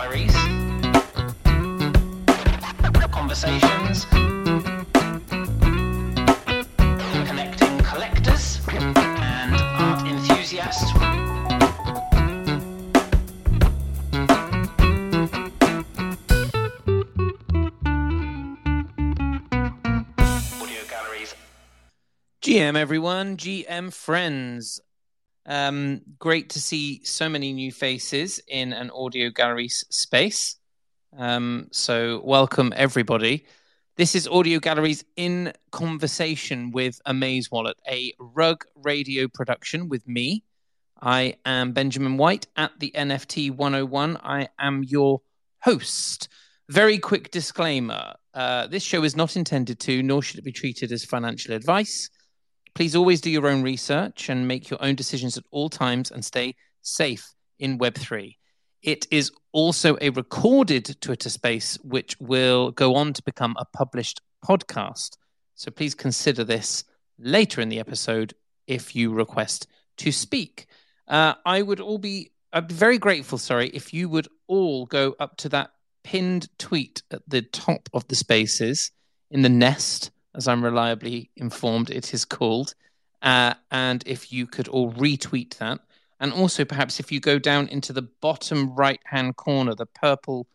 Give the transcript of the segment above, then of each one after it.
galleries, conversations, connecting collectors and art enthusiasts. Audio galleries. GM everyone, GM friends. Um, great to see so many new faces in an audio gallery space. Um, so welcome everybody. This is Audio Galleries in conversation with Amaze Wallet, a rug radio production with me. I am Benjamin White at the NFT 101. I am your host. Very quick disclaimer uh, this show is not intended to, nor should it be treated as financial advice. Please always do your own research and make your own decisions at all times and stay safe in Web3. It is also a recorded Twitter space, which will go on to become a published podcast. So please consider this later in the episode if you request to speak. Uh, I would all be, I'd be very grateful, sorry, if you would all go up to that pinned tweet at the top of the spaces in the nest, as I'm reliably informed it is called. Uh, and if you could all retweet that. And also, perhaps if you go down into the bottom right hand corner, the purple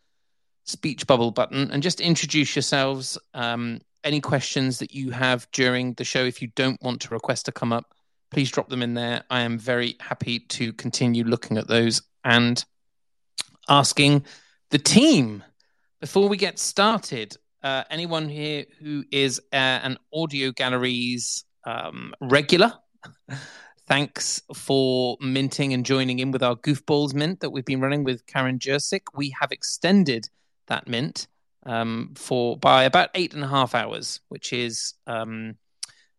speech bubble button, and just introduce yourselves. Um, any questions that you have during the show, if you don't want to request to come up, please drop them in there. I am very happy to continue looking at those and asking the team. Before we get started, uh, anyone here who is uh, an audio galleries um, regular, thanks for minting and joining in with our goofballs mint that we've been running with Karen Jersic. We have extended that mint um, for by about eight and a half hours, which is um,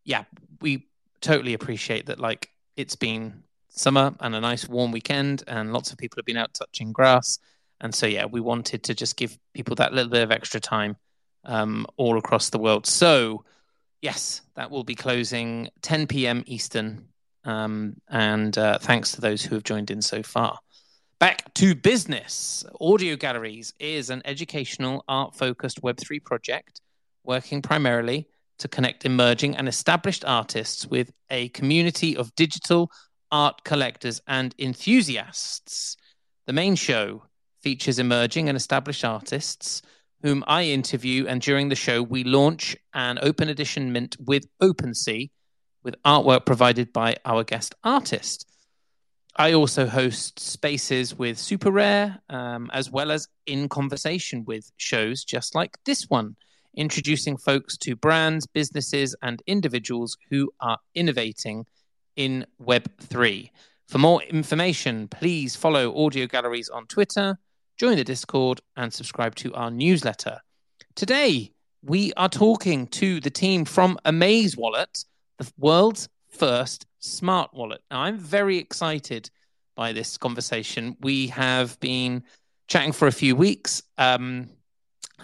yeah, we totally appreciate that. Like it's been summer and a nice warm weekend, and lots of people have been out touching grass. And so, yeah, we wanted to just give people that little bit of extra time um, all across the world. So, yes, that will be closing 10 p.m. Eastern. Um, and uh, thanks to those who have joined in so far. Back to business. Audio Galleries is an educational, art focused Web3 project working primarily to connect emerging and established artists with a community of digital art collectors and enthusiasts. The main show features emerging and established artists whom I interview, and during the show, we launch an open edition mint with OpenSea with artwork provided by our guest artist. I also host spaces with Super Rare, um, as well as in conversation with shows just like this one, introducing folks to brands, businesses, and individuals who are innovating in Web3. For more information, please follow Audio Galleries on Twitter, join the Discord, and subscribe to our newsletter. Today, we are talking to the team from Amaze Wallet, the world's first smart wallet. Now, I'm very excited by this conversation. We have been chatting for a few weeks, um,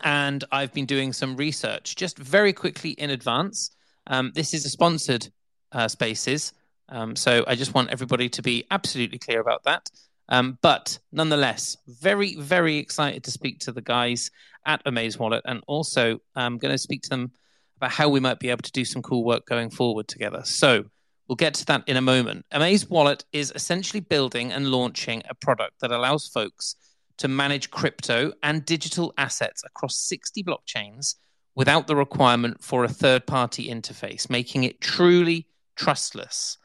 and I've been doing some research just very quickly in advance. Um, this is a sponsored uh, spaces, um, so I just want everybody to be absolutely clear about that. Um, but nonetheless, very, very excited to speak to the guys at Amaze Wallet and also I'm going to speak to them about how we might be able to do some cool work going forward together. So we'll get to that in a moment. Amaze Wallet is essentially building and launching a product that allows folks to manage crypto and digital assets across 60 blockchains without the requirement for a third party interface, making it truly trustless.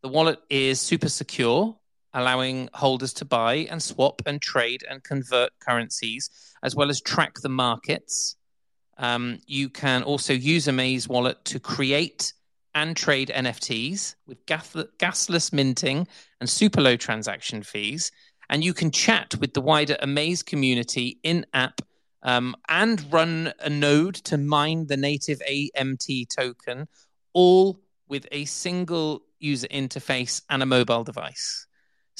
The wallet is super secure, allowing holders to buy and swap and trade and convert currencies, as well as track the markets. Um, you can also use Amaze Wallet to create and trade NFTs with gas- gasless minting and super low transaction fees. And you can chat with the wider Amaze community in app um, and run a node to mine the native AMT token, all with a single user interface and a mobile device.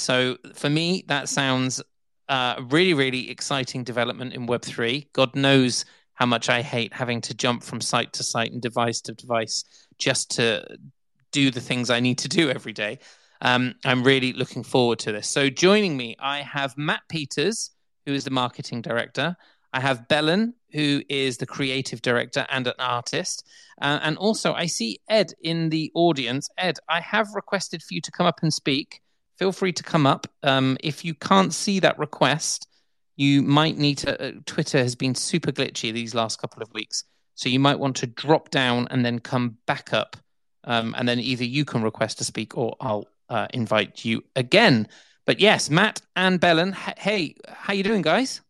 So for me, that sounds uh, really, really exciting development in Web3. God knows how much I hate having to jump from site to site and device to device just to do the things I need to do every day. Um, I'm really looking forward to this. So joining me, I have Matt Peters, who is the marketing director. I have Belen, who is the creative director and an artist. Uh, and also, I see Ed in the audience. Ed, I have requested for you to come up and speak. Feel free to come up. Um, if you can't see that request, you might need to. Uh, Twitter has been super glitchy these last couple of weeks. So you might want to drop down and then come back up. Um, and then either you can request to speak or I'll uh, invite you again. But yes, Matt and Belen, hey, how you doing, guys?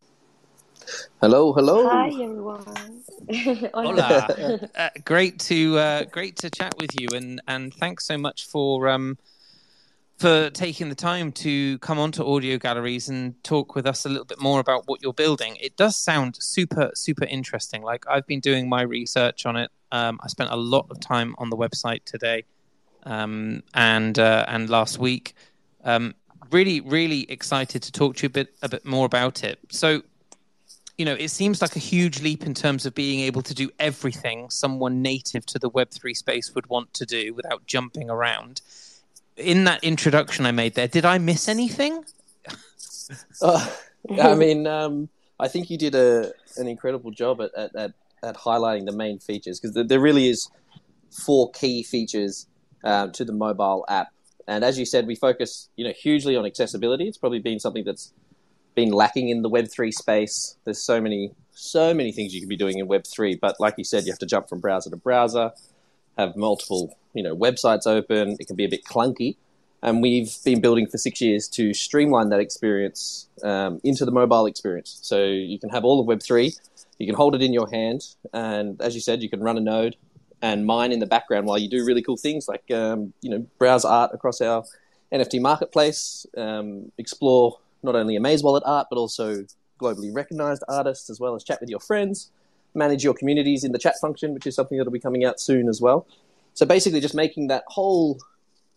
Hello, hello. Hi everyone. Hola. uh, great to uh, great to chat with you, and and thanks so much for um, for taking the time to come onto audio galleries and talk with us a little bit more about what you're building. It does sound super super interesting. Like I've been doing my research on it. Um, I spent a lot of time on the website today um, and uh, and last week. Um, really really excited to talk to you a bit a bit more about it. So you know, it seems like a huge leap in terms of being able to do everything someone native to the Web3 space would want to do without jumping around. In that introduction I made there, did I miss anything? uh, I mean, um, I think you did a an incredible job at, at, at, at highlighting the main features because there, really is four key features um, to the mobile app. And as you said, we focus you know hugely on accessibility. It's probably been something that's been lacking in the Web3 space. There's so many, so many things you can be doing in Web3, but like you said, you have to jump from browser to browser, have multiple, you know, websites open. It can be a bit clunky, and we've been building for six years to streamline that experience um, into the mobile experience. So you can have all of Web3, you can hold it in your hand, and as you said, you can run a node and mine in the background while you do really cool things like, um, you know, browse art across our NFT marketplace, um, explore not only Amaze Wallet art, but also globally recognized artists, as well as chat with your friends, manage your communities in the chat function, which is something that'll be coming out soon as well. So basically, just making that whole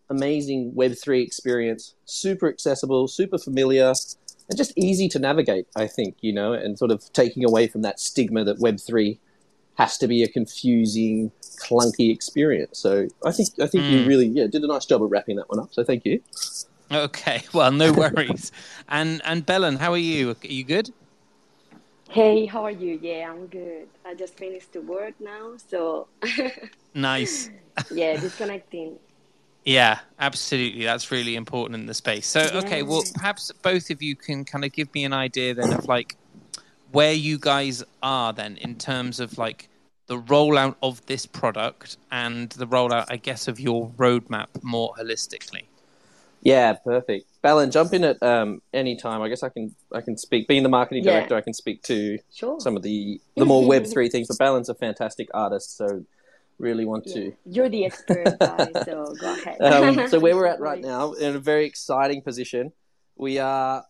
amazing Web3 experience super accessible, super familiar, and just easy to navigate, I think, you know, and sort of taking away from that stigma that Web3 has to be a confusing, clunky experience. So I think I think mm. you hmm. really yeah did a nice job of wrapping that one up. So thank you. Okay, well, no worries. and and Belen, how are you? Are you good? Hey, how are you? Yeah, I'm good. I just finished the work now, so nice. yeah, disconnecting. Yeah, absolutely. That's really important in the space. So, yeah. okay, well, perhaps both of you can kind of give me an idea then of like where you guys are then in terms of like the rollout of this product and the rollout, I guess, of your roadmap more holistically. Yeah, perfect. Belen, jump in at um, any time. I guess I can I can speak. Being the marketing yeah. director, I can speak to sure. some of the the more Web three things. But Belen's a fantastic artist, so really want yeah. to. You're the expert, guy, so go ahead. um, so where we're at right now, in a very exciting position, we are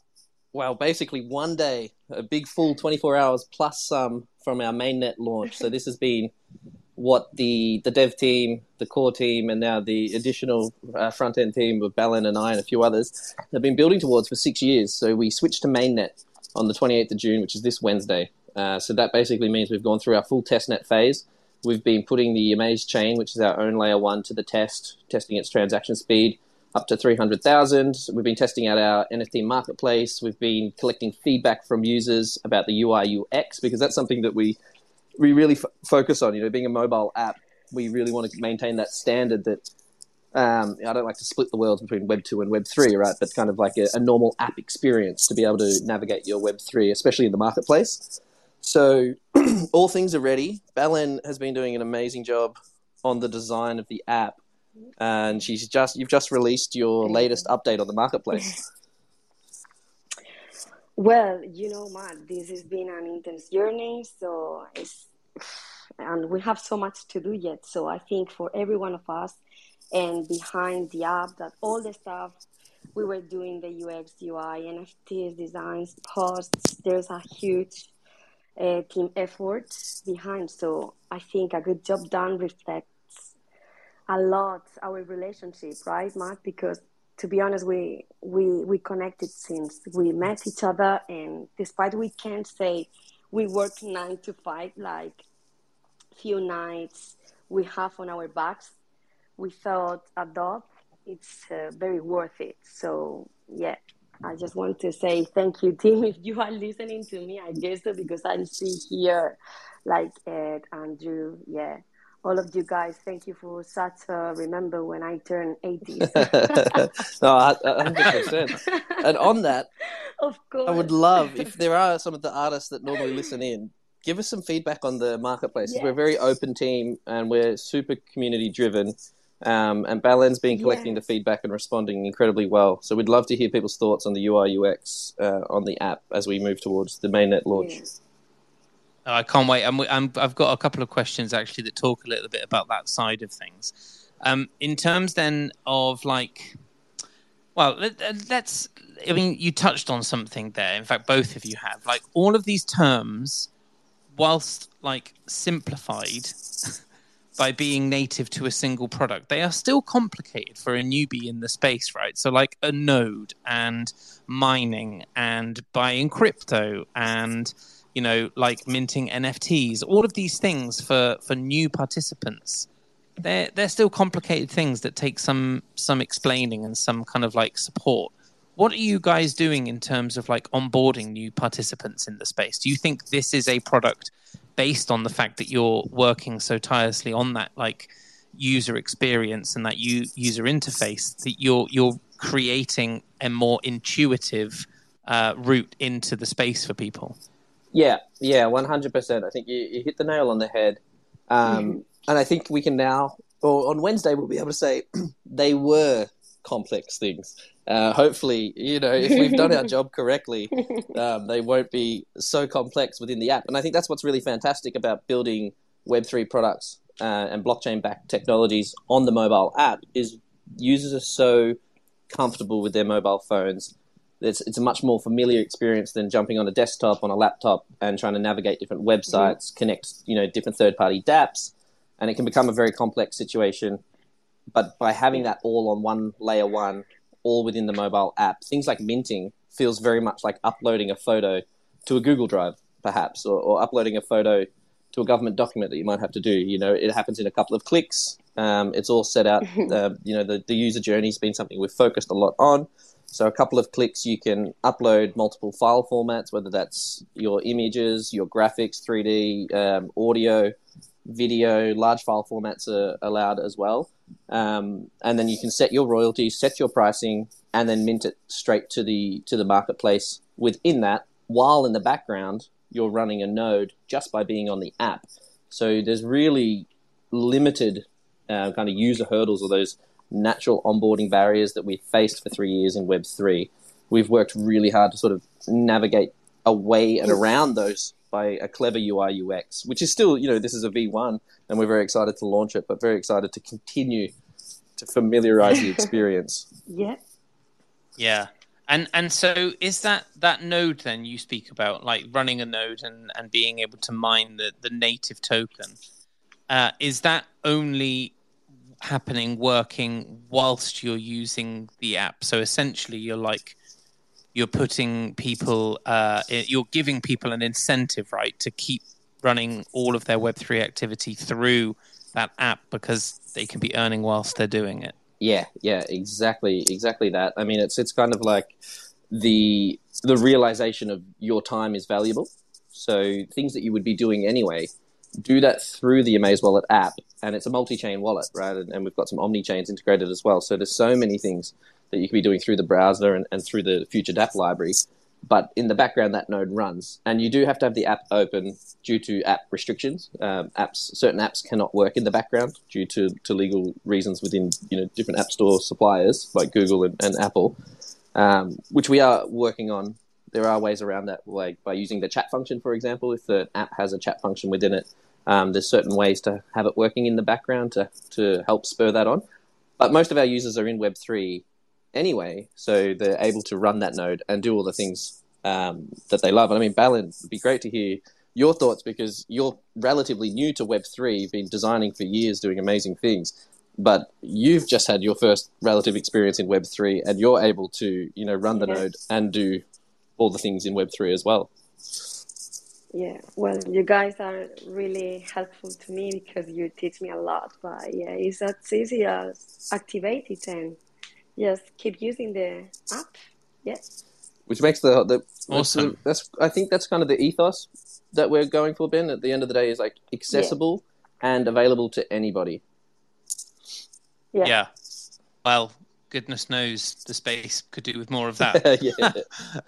well, basically one day, a big full twenty four hours plus some from our mainnet launch. So this has been what the the dev team, the core team, and now the additional uh, front end team of Belen and I and a few others have been building towards for six years. So we switched to mainnet on the 28th of June, which is this Wednesday. Uh, so that basically means we've gone through our full testnet phase. We've been putting the Amaze chain, which is our own layer one, to the test, testing its transaction speed up to 300,000. We've been testing out our NFT marketplace. We've been collecting feedback from users about the UI UX because that's something that we we really f- focus on. You know, being a mobile app, we really want to maintain that standard that. Um, I don't like to split the worlds between Web two and Web three, right? But kind of like a, a normal app experience to be able to navigate your Web three, especially in the marketplace. So all things are ready. Belen has been doing an amazing job on the design of the app, and she's just you've just released your latest update on the marketplace. Well, you know, Matt, this has been an intense journey, so it's and we have so much to do yet. So I think for every one of us and behind the app, that all the stuff we were doing, the UX, UI, NFTs, designs, posts, there's a huge uh, team effort behind. So I think a good job done reflects a lot our relationship, right, Matt? Because to be honest, we we we connected since we met each other, and despite we can't say we work nine to five, like few nights we have on our backs, we thought adopt it's uh, very worth it. So yeah, I just want to say thank you, Tim. If you are listening to me, I guess so because I'm still here like Ed, Andrew, yeah, all of you guys. Thank you for such a remember when I turn 80. no, a- a hundred percent. And on that, of course. I would love if there are some of the artists that normally listen in, give us some feedback on the marketplace. Yeah. We're a very open team and we're super community driven. Um, and Belen's been collecting Yeah. the feedback and responding incredibly well. So we'd love to hear people's thoughts on the UI UX uh, on the app as we move towards the mainnet launch. Yeah. I can't wait. I'm, I've got a couple of questions actually that talk a little bit about that side of things. Um, in terms then of like, well, let, let's. I mean, you touched on something there. In fact, both of you have. Like all of these terms, whilst like simplified by being native to a single product, they are still complicated for a newbie in the space, right? So, like a node and mining and buying crypto and you know, like minting NFTs, all of these things for for new participants. They're they're still complicated things that take some some explaining and some kind of like support. What are you guys doing in terms of like onboarding new participants in the space? Do you think this is a product based on the fact that you're working so tirelessly on that like user experience and that u- user interface that you're you're creating a more intuitive uh, route into the space for people? Yeah, yeah, one hundred percent. I think you, you hit the nail on the head, um, and I think we can now, or on Wednesday, we'll be able to say they were complex things. Uh, hopefully, you know, if we've done our job correctly, um, they won't be so complex within the app. And I think that's what's really fantastic about building Web three products uh, and blockchain backed technologies on the mobile app is users are so comfortable with their mobile phones it's it's a much more familiar experience than jumping on a desktop on a laptop and trying to navigate different websites, connect you know different third party dApps, and it can become a very complex situation. But by having that all on one layer one, all within the mobile app, things like minting feels very much like uploading a photo to a Google Drive, perhaps, or, or uploading a photo to a government document that you might have to do. You know, it happens in a couple of clicks. Um, it's all set out. Uh, you know, the, the user journey has been something we've focused a lot on. So a couple of clicks, you can upload multiple file formats, whether that's your images, your graphics, 3D, um, audio, video, large file formats are allowed as well. Um, and then you can set your royalties, set your pricing, and then mint it straight to the to the marketplace within that. While in the background, you're running a node just by being on the app. So there's really limited uh, kind of user hurdles or those natural onboarding barriers that we faced for three years in Web3. We've worked really hard to sort of navigate away and around those by a clever UI UX, which is still, you know, this is a V1 and we're very excited to launch it, but very excited to continue to familiarize the experience. yeah. Yeah. And and so is that that node then you speak about, like running a node and, and being able to mine the, the native token, uh, is that only happening working whilst you're using the app? So essentially you're like you're putting people uh, you're giving people an incentive, right, to keep running all of their web three activity through that app because they can be earning whilst they're doing it. Yeah, yeah, exactly, exactly that. I mean, it's it's kind of like the the realization of your time is valuable. So things that you would be doing anyway, do that through the Amaze Wallet app, and it's a multi-chain wallet, right? And, and we've got some Omni chains integrated as well. So there's so many things that you can be doing through the browser and, and through the Future dApp library. But in the background, that node runs, and you do have to have the app open due to app restrictions. Um, apps, certain apps cannot work in the background due to, to legal reasons within you know different app store suppliers like Google and, and Apple, um, which we are working on. There are ways around that, like by using the chat function, for example. If the app has a chat function within it, um, there's certain ways to have it working in the background to to help spur that on. But most of our users are in Web three anyway, so they're able to run that node and do all the things um, that they love. And I mean, Belen, it'd be great to hear your thoughts because you're relatively new to Web3. You've been designing for years, doing amazing things, but you've just had your first relative experience in Web3 and you're able to, you know, run the Yes. node and do all the things in Web3 as well. Yeah, well, you guys are really helpful to me because you teach me a lot. But yeah, it's as easy as activate it and just keep using the app. Yes. which makes the, the Awesome. That's, I think that's kind of the ethos that we're going for, Ben. At the end of the day, is like accessible and available to anybody. Yeah. Yeah. Well, goodness knows the space could do with more of that. yeah,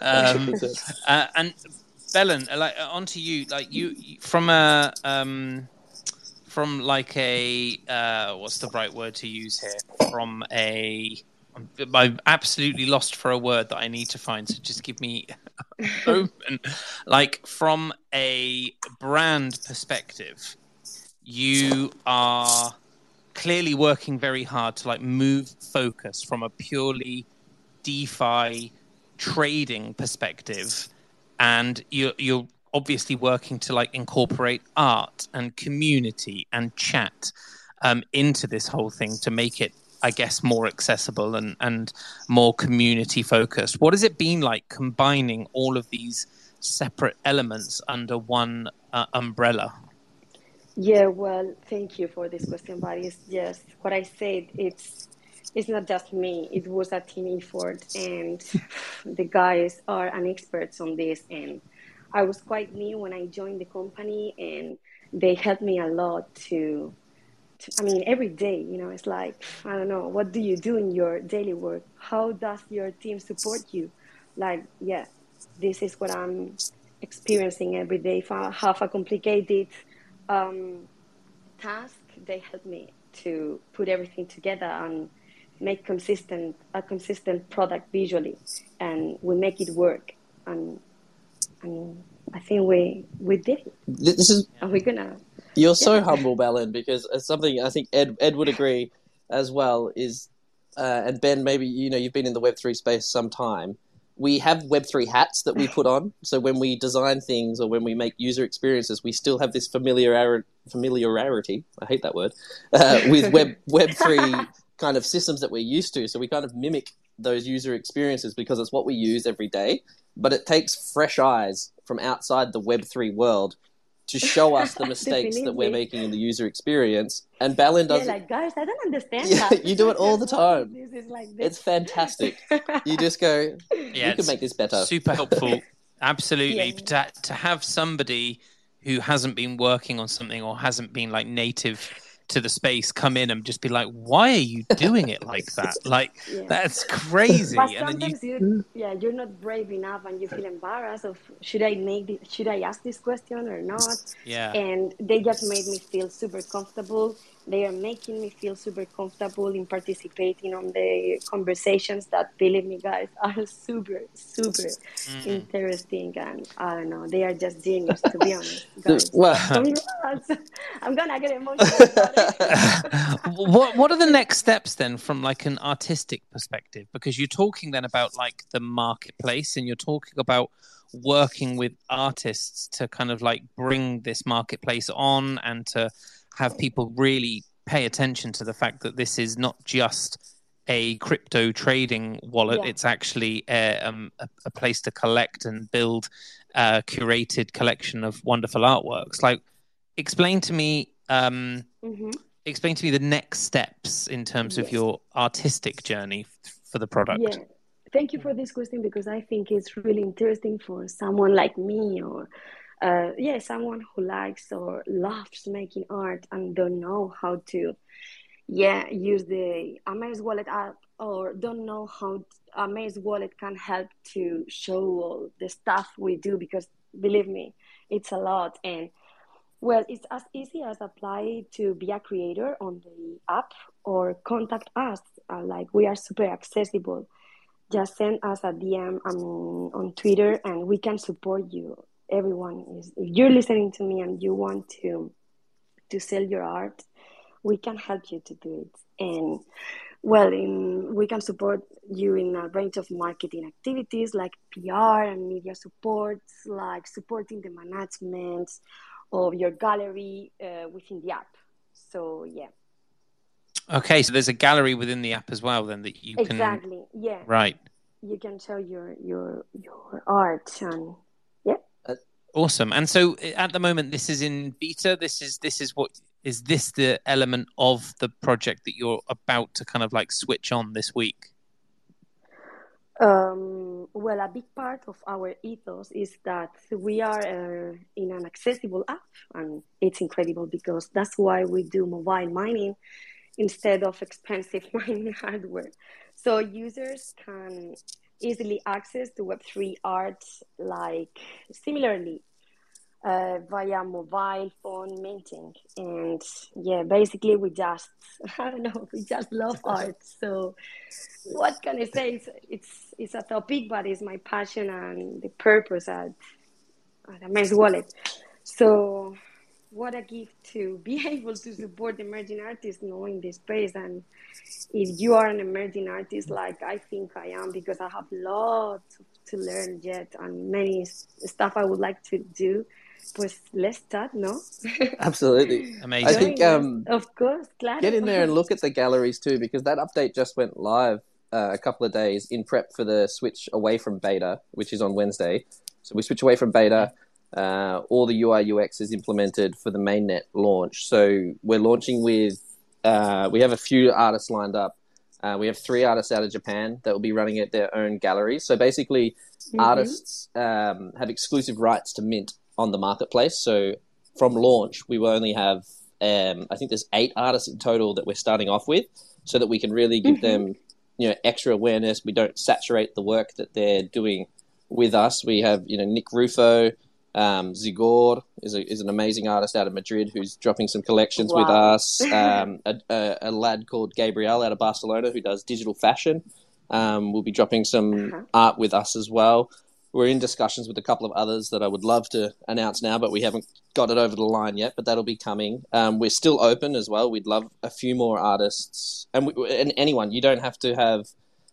um, uh, and Belen, uh, like uh, onto you, like you from a um, from like a uh, what's the right word to use here? From a I'm, absolutely lost for a word that I need to find. So just give me moment. Like from a brand perspective, you are clearly working very hard to like move focus from a purely DeFi trading perspective, and you're you're obviously working to like incorporate art and community and chat um, into this whole thing to make it, I guess, more accessible and and more community focused. What has it been like combining all of these separate elements under one uh, umbrella? Yeah, well, thank you for this question, but just what I said. It's it's not just me. It was a team effort, and the guys are an experts on this. And I was quite new when I joined the company, and they helped me a lot to. I mean, every day, you know, it's like I don't know. What do you do in your daily work? How does your team support you? Like, yeah, this is what I'm experiencing every day. If I have a complicated um, task, they help me to put everything together and make consistent a consistent product visually, and we make it work. And and I think we we did it, this is and we're gonna. You're so Yeah. humble, Belen, because it's something I think Ed Ed would agree as well is, uh, and Ben, maybe you know you've been in the Web three space some time. We have Web three hats that we put on, so when we design things or when we make user experiences, we still have this familiar familiarity. I hate that word uh, with Web Web three kind of systems that we're used to. So we kind of mimic those user experiences because it's what we use every day. But it takes fresh eyes from outside the Web three world to show us the mistakes that we're making in the user experience. And Belen does Yeah, does like guys, I don't understand Yeah, that. you do it all the time. This is like this. It's fantastic. You just go, Yeah, you can make this better. super helpful. Absolutely, Yeah. to to have somebody who hasn't been working on something or hasn't been like native to the space come in and just be like, "Why are you doing it like that? Like Yeah. that's crazy." But And then you, sometimes you, yeah, you're not brave enough, and you feel embarrassed of should I make this, should I ask this question or not? yeah, and they just made me feel super comfortable. They are making me feel super comfortable in participating on the conversations that, believe me, guys, are super, super Mm-hmm. interesting. And I don't know, they are just genius, to be honest, guys. Well, I'm gonna get emotional what what are the next steps then from like an artistic perspective? Because you're talking then about like the marketplace, and you're talking about working with artists to kind of like bring this marketplace on and to have people really pay attention to the fact that this is not just a crypto trading wallet Yeah. it's actually a, um, a, a place to collect and build a curated collection of wonderful artworks like explain to me um, Mhm. explain to me the next steps in terms of your artistic journey for the product Yeah. Thank you for this question because I think it's really interesting for someone like me or uh, yeah, someone who likes or loves making art and don't know how to yeah, use the Amaze Wallet app or don't know how Amaze Wallet can help to show all the stuff we do because believe me, it's a lot and well, it's as easy as apply to be a creator on the app or contact us. Uh, like we are super accessible. Just send us a DM um, on Twitter, and we can support you. Everyone is. If you're listening to me and you want to to sell your art, we can help you to do it. And well, in, we can support you in a range of marketing activities like PR and media supports, like supporting the management of your gallery uh, within the app. So yeah, okay so there's a gallery within the app as well then that you can exactly. Yeah, right you can show your your your art and. Awesome. And so uh, at the moment, this is in beta. This is this is what is this the element of the project that you're about to kind of like switch on this week? Um, well, a big part of our ethos is that we are uh, in an accessible app, and it's incredible because that's why we do mobile mining instead of expensive mining hardware. So users can easily access to Web3 art like similarly uh, via mobile phone minting. And yeah, basically we just, I don't know, we just love art. So what can I say? It's, it's, it's a topic, but it's my passion and the purpose at, at Amaze Wallet. So what a gift to be able to support emerging artists knowing this space and if you are an emerging artist like i think i am because i have lots to learn yet and many stuff i would like to do pues let's start no Absolutely. Amazing. I think um, of course claro. get in there and look at the galleries too, because that update just went live uh, a couple of days in prep for the switch away from beta, which is on Wednesday. So we switch away from beta. Uh, all the UI UX is implemented for the mainnet launch. So we're launching with uh, we have a few artists lined up. Uh, we have three artists out of Japan that will be running at their own galleries. So basically, Mhm. artists um, have exclusive rights to mint on the marketplace. So from launch, we will only have, um, I think there's eight artists in total that we're starting off with, so that we can really give Mhm. them, you know, extra awareness. We don't saturate the work that they're doing with us. We have, you know, Nick Rufo, um, Zigor is, a, is an amazing artist out of Madrid who's dropping some collections with us. Um, a, a, a lad called Gabriel out of Barcelona who does digital fashion um, will be dropping some Uh-huh. art with us as well. We're in discussions with a couple of others that I would love to announce now, but we haven't got it over the line yet. But that'll be coming. Um, we're still open as well. We'd love a few more artists, and we, and anyone. You don't have to have,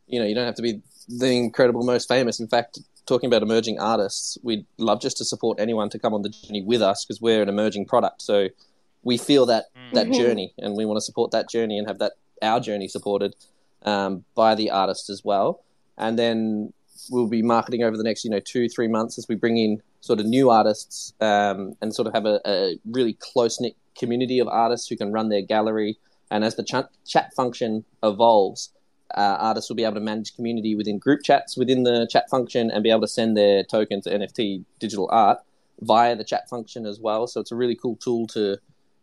you know, you don't have to be the incredible, most famous. In fact, talking about emerging artists, we'd love just to support anyone to come on the journey with us because we're an emerging product. So we feel that that Mhm. journey, and we want to support that journey and have that our journey supported um, by the artist as well. And then we'll be marketing over the next, you know, two three months as we bring in sort of new artists um, and sort of have a, a really close knit community of artists who can run their gallery. And as the chat, chat function evolves, uh, artists will be able to manage community within group chats within the chat function and be able to send their tokens, NFT digital art via the chat function as well. So it's a really cool tool to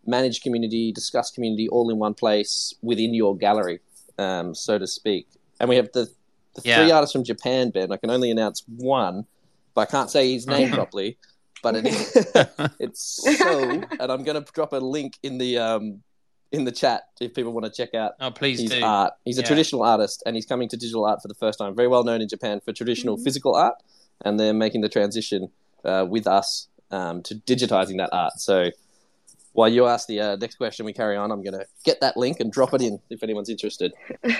manage community, discuss community all in one place within your gallery, um, so to speak. And we have the, the Yeah. three artists from Japan, Ben. I can only announce one, but I can't say his name properly. But it it's so, and I'm going to drop a link in the um, in the chat if people want to check out oh, please his do. art. He's a Yeah. traditional artist, and he's coming to digital art for the first time. Very well known in Japan for traditional Mhm. physical art, and they're making the transition uh, with us um, to digitizing that art. So, while you ask the uh, next question, we carry on. I'm going to get that link and drop it in if anyone's interested.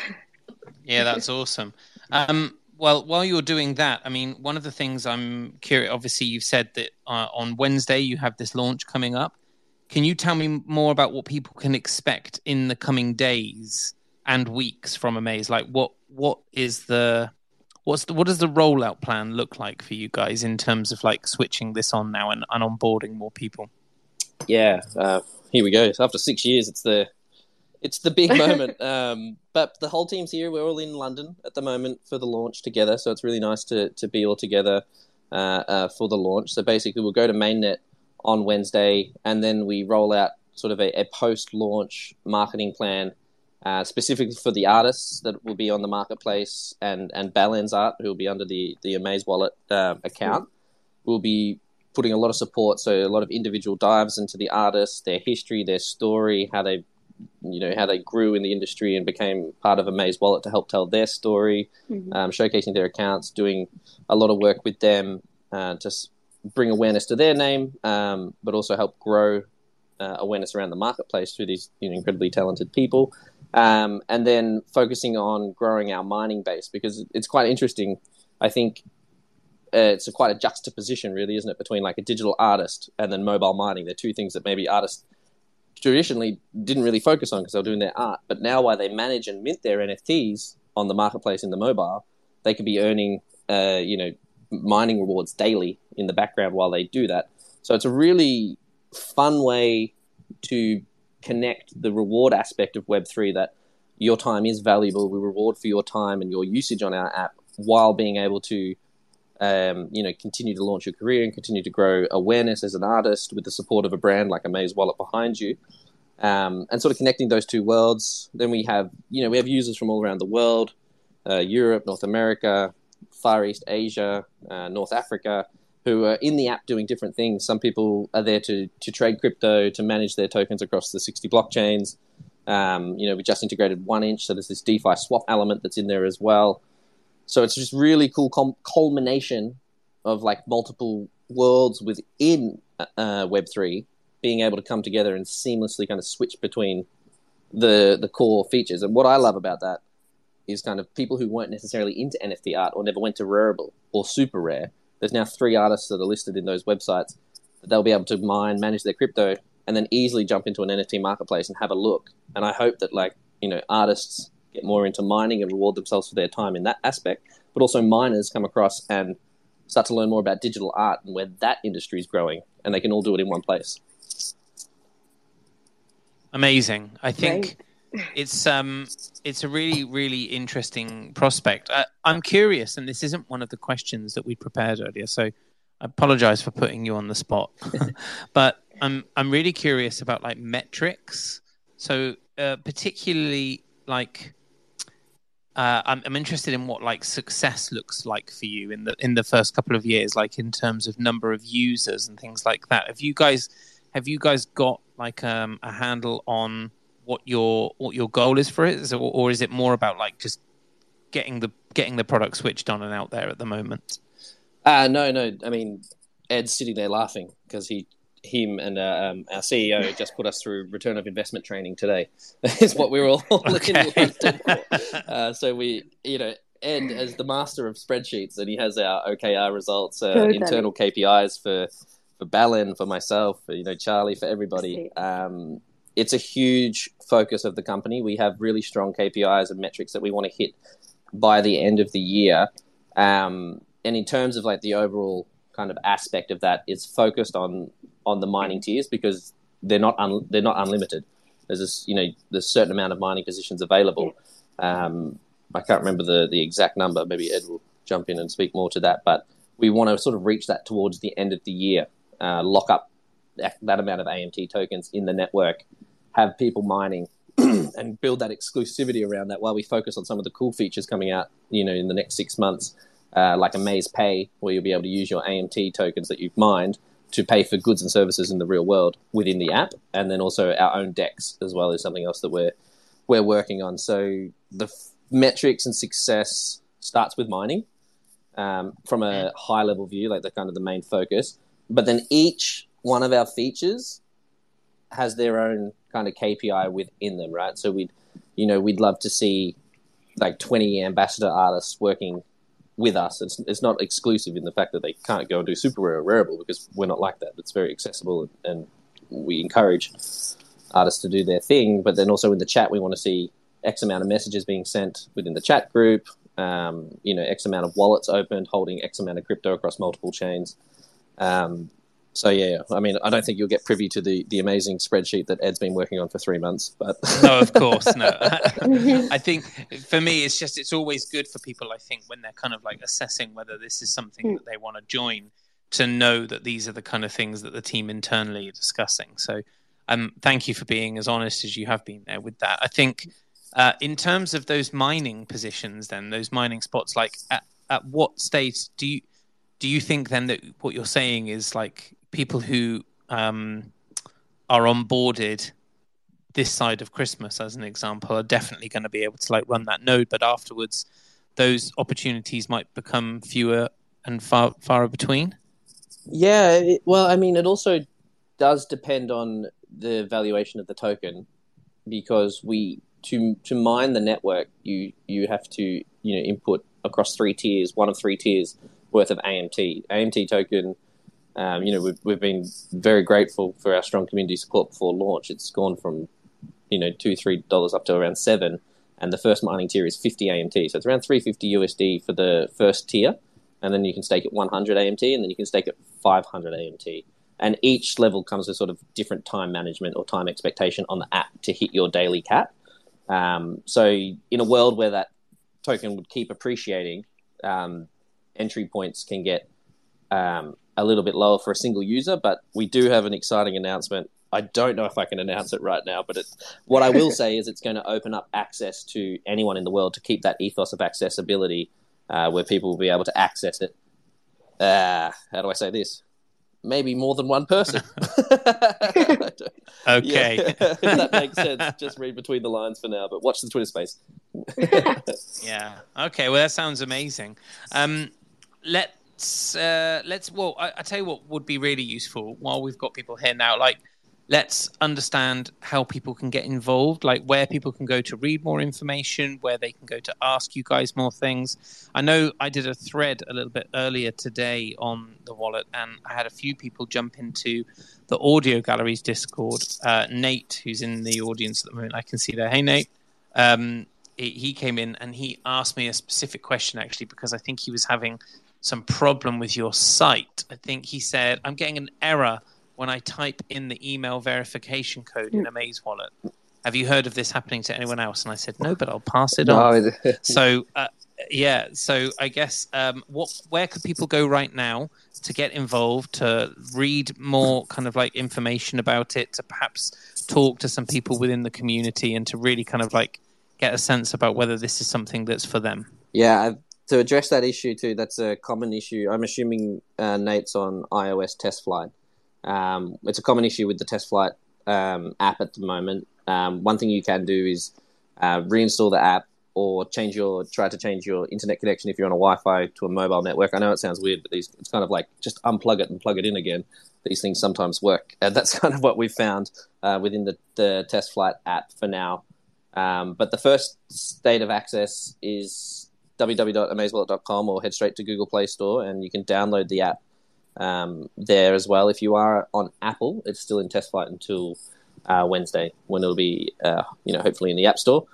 Yeah, that's awesome. Um, well, while you're doing that, I mean, one of the things I'm curious. Obviously, you've said that uh, on Wednesday you have this launch coming up. Can you tell me more about what people can expect in the coming days and weeks from Amaze? Like, what what is the what's the, what does the rollout plan look like for you guys in terms of like switching this on now and, and onboarding more people? Yeah, uh, here we go. So after six years, it's the it's the big moment. um, but the whole team's here. We're all in London at the moment for the launch together. So it's really nice to to be all together uh, uh, for the launch. So basically, we'll go to mainnet on Wednesday, and then we roll out sort of a, a post-launch marketing plan. Uh, specifically for the artists that will be on the marketplace and and Belen's Art, who will be under the the Amaze Wallet uh, account, will be putting a lot of support. So a lot of individual dives into the artists, their history, their story, how they, you know, how they grew in the industry and became part of Amaze Wallet to help tell their story, Mhm. um, showcasing their accounts, doing a lot of work with them uh, to bring awareness to their name, um, but also help grow uh, awareness around the marketplace through these you know, incredibly talented people. Um, and then focusing on growing our mining base because it's quite interesting. I think uh, it's a quite a juxtaposition, really, isn't it, between like a digital artist and then mobile mining? They're two things that maybe artists traditionally didn't really focus on because they were doing their art, but now while they manage and mint their NFTs on the marketplace in the mobile, they could be earning, uh, you know, mining rewards daily in the background while they do that. So it's a really fun way to connect the reward aspect of Web3 that your time is valuable. We reward for your time and your usage on our app while being able to um, you know continue to launch your career and continue to grow awareness as an artist with the support of a brand like Amaze Wallet behind you. Um, and sort of connecting those two worlds. Then we have, you know, we have users from all around the world, uh, Europe, North America, Far East Asia, uh, North Africa, who are in the app doing different things. Some people are there to to trade crypto, to manage their tokens across the 60 blockchains. Um, you know, we just integrated 1inch, so there's this DeFi swap element that's in there as well. So it's just really cool com- culmination of like multiple worlds within uh, Web3 being able to come together and seamlessly kind of switch between the the core features. And what I love about that is kind of people who weren't necessarily into NFT art or never went to Rarible or Super Rare. There's now three artists that are listed in those websites that they'll be able to mine, manage their crypto, and then easily jump into an NFT marketplace and have a look. And I hope that like you know artists get more into mining and reward themselves for their time in that aspect, but also miners come across and start to learn more about digital art and where that industry is growing, and they can all do it in one place. Amazing. I think right. It's um it's a really really interesting prospect. I, I'm curious, and this isn't one of the questions that we prepared earlier, so I apologize for putting you on the spot. but I'm I'm really curious about like metrics. So uh, particularly like uh, I'm, I'm, interested in what like success looks like for you in the in the first couple of years, like in terms of number of users and things like that. Have you guys have you guys got like um, a handle on what your what your goal is for it, or, or is it more about like just getting the getting the product switched on and out there at the moment? Uh, no, no. I mean, Ed's sitting there laughing because he him and uh, um, our CEO just put us through return of investment training today. is what we were all looking for. Uh, so we, you know, Ed as the master of spreadsheets, and he has our OKR results, uh, internal KPIs for for Belen, for myself, for you know Charlie, for everybody. Um, it's a huge focus of the company. We have really strong KPIs and metrics that we want to hit by the end of the year. Um, and in terms of like the overall kind of aspect of that, it's focused on on the mining tiers because they're not un- they're not unlimited. There's this, you know, there's a certain amount of mining positions available. Um, I can't remember the the exact number. Maybe Ed will jump in and speak more to that. But we want to sort of reach that towards the end of the year. Uh, lock up that, amount of AMT tokens in the network, have people mining, and build that exclusivity around that while we focus on some of the cool features coming out. You know, in the next six months, uh, like Amaze Pay, where you'll be able to use your AMT tokens that you've mined to pay for goods and services in the real world within the app, and then also our own DEX as well is something else that we're we're working on. So the f- metrics and success starts with mining um, from a high level view, like the kind of the main focus. But then each one of our features has their own kind of KPI within them, right? So we'd you know we'd love to see like 20 ambassador artists working with us. It's, it's not exclusive in the fact that they can't go and do super rare or Rarible because we're not like that. It's very accessible and, and we encourage artists to do their thing. But then also in the chat, we want to see X amount of messages being sent within the chat group. Um, you know, X amount of wallets opened holding X amount of crypto across multiple chains. Um, so yeah, I mean, I don't think you'll get privy to the the amazing spreadsheet that Ed's been working on for three months. But no, of course, no. I think for me, it's just it's always good for people. I think when they're kind of like assessing whether this is something that they want to join, to know that these are the kind of things that the team internally are discussing. So, um, thank you for being as honest as you have been there with that. I think uh, in terms of those mining positions, then those mining spots, like at, at what stage do you do you think then that what you're saying is like people who um, are onboarded this side of Christmas, as an example, are definitely going to be able to like run that node, but afterwards, those opportunities might become fewer and far far between. Yeah, it, well, I mean, it also does depend on the valuation of the token, because we to to mine the network, you you have to you know input across three tiers, one of three tiers worth of AMT. AMT token um, you know, we've, we've been very grateful for our strong community support before launch. It's gone from, you know, two, three dollars up to around seven. And the first mining tier is 50 AMT. So it's around 350 USD for the first tier. And then you can stake at 100 AMT and then you can stake at 500 AMT. And each level comes with sort of different time management or time expectation on the app to hit your daily cap. Um, so in a world where that token would keep appreciating, um, entry points can get um, a little bit lower for a single user. But we do have an exciting announcement. I don't know if I can announce it right now, but it, what I will say is it's going to open up access to anyone in the world to keep that ethos of accessibility, uh, where people will be able to access it. Uh, how do I say this? Maybe more than one person. Okay. If that makes sense. Just read between the lines for now, but watch the Twitter space. Yeah. Okay. Well, that sounds amazing. Um, let's uh, let's. Well, I, I tell you what would be really useful while we've got people here now. Like, let's understand how people can get involved. Like, where people can go to read more information, where they can go to ask you guys more things. I know I did a thread a little bit earlier today on the wallet, and I had a few people jump into the audio galleries Discord. Uh, Nate, who's in the audience at the moment, I can see there. Hey, Nate. Um, he he came in and he asked me a specific question actually because I think he was having some problem with your site. I think he said, "I'm getting an error when I type in the email verification code in Amaze Wallet." Have you heard of this happening to anyone else? And I said, "No, but I'll pass it on." No, it- So uh, yeah, so I guess um, what where could people go right now to get involved, to read more kind of like information about it, to perhaps talk to some people within the community, and to really kind of like get a sense about whether this is something that's for them. Yeah, I- to address that issue too, that's a common issue. I'm assuming uh, Nate's on iOS Test Flight. Um, it's a common issue with the Test Flight um, app at the moment. Um, one thing you can do is uh, reinstall the app or change your try to change your internet connection if you're on a Wi-Fi to a mobile network. I know it sounds weird, but these, it's kind of like just unplug it and plug it in again. These things sometimes work, and that's kind of what we've found uh, within the, the Test Flight app for now. Um, but the first state of access is www.amazewallet.com or head straight to Google Play Store and you can download the app um, there as well. If you are on Apple, it's still in test flight until uh, Wednesday when it'll be, uh, you know, hopefully in the App Store.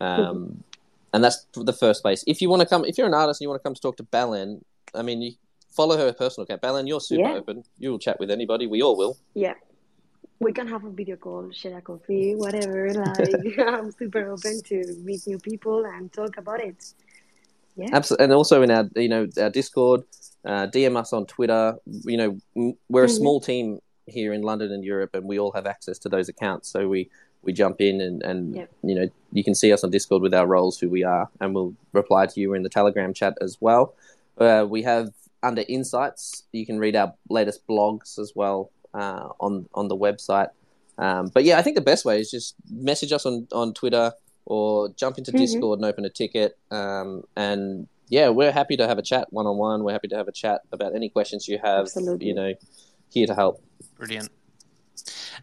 Um, and that's the first place. If you want to come, if you're an artist and you want to come to talk to Belen, I mean, you follow her personal account. Belen, you're super Yeah. open. You'll chat with anybody. We all will. Yeah. We can have a video call, share a coffee, whatever. Like I'm super open to meet new people and talk about it. Yeah. Absolutely, and also in our you know our Discord, uh, DM us on Twitter. You know we're a Mhm. small team here in London and Europe, and we all have access to those accounts. So we we jump in and and Yep. you know you can see us on Discord with our roles, who we are, and we'll reply to you in the Telegram chat as well. Uh, we have under Insights, you can read our latest blogs as well uh, on on the website. Um, but yeah, I think the best way is just message us on on Twitter or jump into Mhm. Discord and open a ticket. Um, and yeah, we're happy to have a chat one on one. We're happy to have a chat about any questions you have. Absolutely. You know, here to help. Brilliant.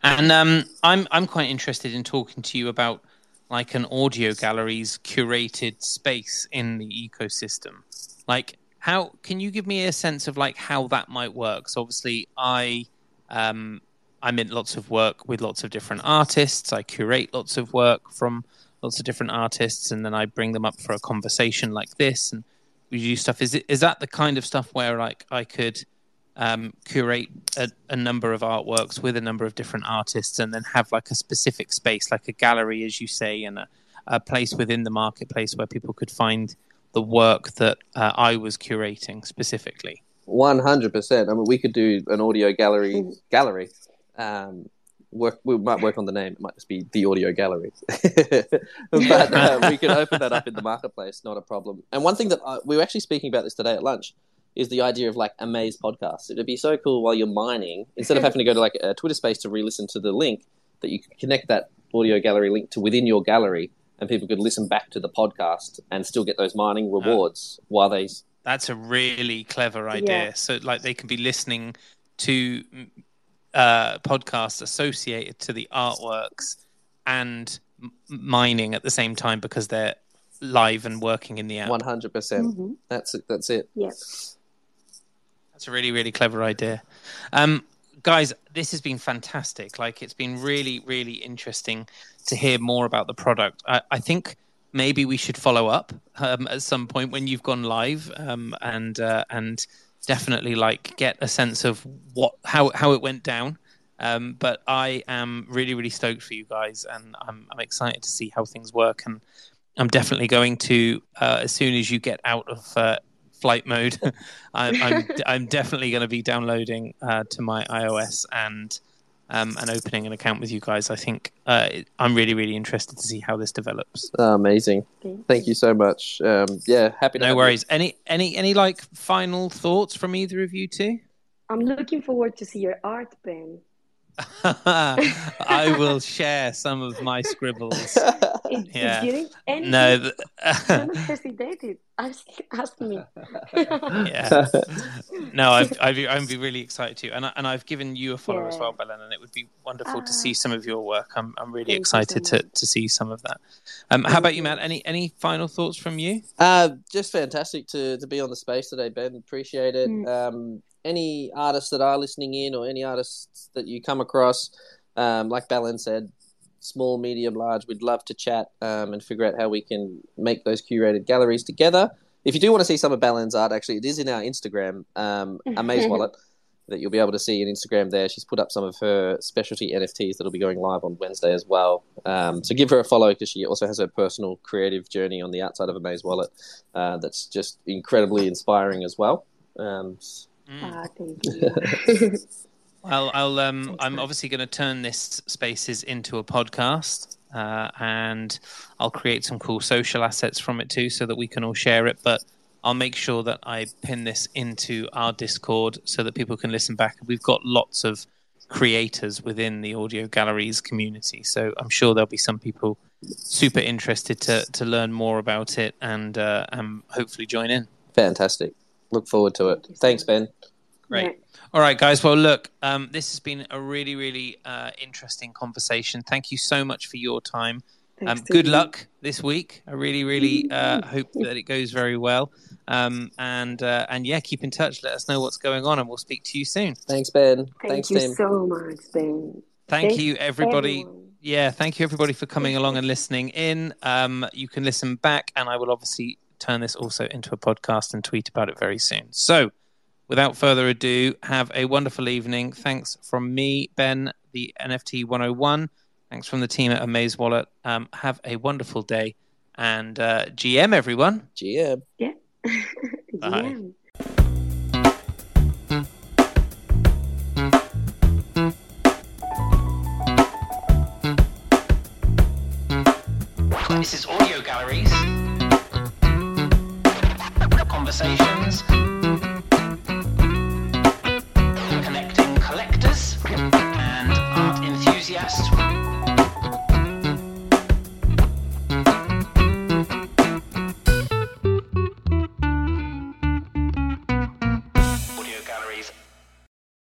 And um, I'm I'm quite interested in talking to you about like an audio gallery's curated space in the ecosystem. Like, how can you give me a sense of like how that might work? So obviously, I um, I'm in lots of work with lots of different artists. I curate lots of work from lots of different artists, and then I bring them up for a conversation like this, and we do stuff. Is it is that the kind of stuff where like I could um, curate a, a number of artworks with a number of different artists and then have like a specific space, like a gallery, as you say, and a, a place within the marketplace where people could find the work that uh, I was curating specifically. One hundred percent. I mean, we could do an audio gallery Mhm. gallery. Um, work. We might work on the name. It might just be the audio gallery. but uh, we can open that up in the marketplace. Not a problem. And one thing that I, we were actually speaking about this today at lunch is the idea of like a maze podcast. It'd be so cool while you're mining, instead of having to go to like a Twitter space to re-listen to the link, that you could connect that audio gallery link to within your gallery, and people could listen back to the podcast and still get those mining rewards while they That's a really clever idea. Yeah. So, like, they can be listening to uh, podcasts associated to the artworks and m- mining at the same time because they're live and working in the app. One hundred percent. Mhm. That's it. That's it. Yeah. That's a really, really clever idea. Um, guys, this has been fantastic. Like, it's been really, really interesting to hear more about the product. I, I think maybe we should follow up um, at some point when you've gone live um, and uh, and definitely like get a sense of what how how it went down. Um, but I am really, really stoked for you guys, and I'm I'm excited to see how things work. And I'm definitely going to uh, as soon as you get out of uh, flight mode. I'm, I'm I'm definitely going to be downloading uh, to my iOS and um, and opening an account with you guys. I think uh, I'm really really interested to see how this develops. Oh, amazing. Thank you so much. Um, yeah, happy No have you. worries. Any any any like final thoughts from either of you two? I'm looking forward to see your art, Ben. I will share some of my scribbles. If, Yeah. if you anything, No, th- don't hesitate. Ask, ask me. yeah. no, I've, I've, I'd be really excited to, and I, and I've given you a follow as well, Belen, and it would be wonderful to Ah. see some of your work. I'm I'm really Thank you so excited to, to see some of that. Um, how about you, you. Matt? Any any final thoughts from you? Uh, just fantastic to, to be on the space today, Ben. Appreciate it. Mm. Um, any artists that are listening in or any artists that you come across, um, like Belen said, small, medium, large, we'd love to chat um, and figure out how we can make those curated galleries together. If you do want to see some of Belen's art, actually, it is in our Instagram, um, Amaze Wallet, that you'll be able to see in Instagram there. She's put up some of her specialty NFTs that'll be going live on Wednesday as well. Um, so give her a follow because she also has her personal creative journey on the outside of Amaze Wallet uh, that's just incredibly inspiring as well. Um. Ah, thank you. I'll, I'll um, I'm obviously going to turn this spaces into a podcast, uh, and I'll create some cool social assets from it too, so that we can all share it. But I'll make sure that I pin this into our Discord so that people can listen back. We've got lots of creators within the audio galleries community, so I'm sure there'll be some people super interested to to learn more about it and uh, and hopefully join in. fantastic. Look forward to it. Thank you so Thanks. Ben. Great. Yeah. All right, guys. Well, look, um, this has been a really, really uh, interesting conversation. Thank you so much for your time. Um, good you. luck this week. I really, really uh, hope that it goes very well. Um, and uh, and yeah, keep in touch. Let us know what's going on, and we'll speak to you soon. Thanks, Ben. Thank Thanks, you team. so much, Ben. Thank Thanks, you, everybody. everyone. Yeah, thank you, everybody, for coming along and listening in. Um, you can listen back, and I will obviously turn this also into a podcast and tweet about it very soon. So, without further ado, have a wonderful evening. Thanks from me, Ben, the NFT 101. Thanks from the team at Amaze Wallet. Um, have a wonderful day. And uh, GM, everyone. GM. Bye. Yeah. This is Audio Galleries. Conversations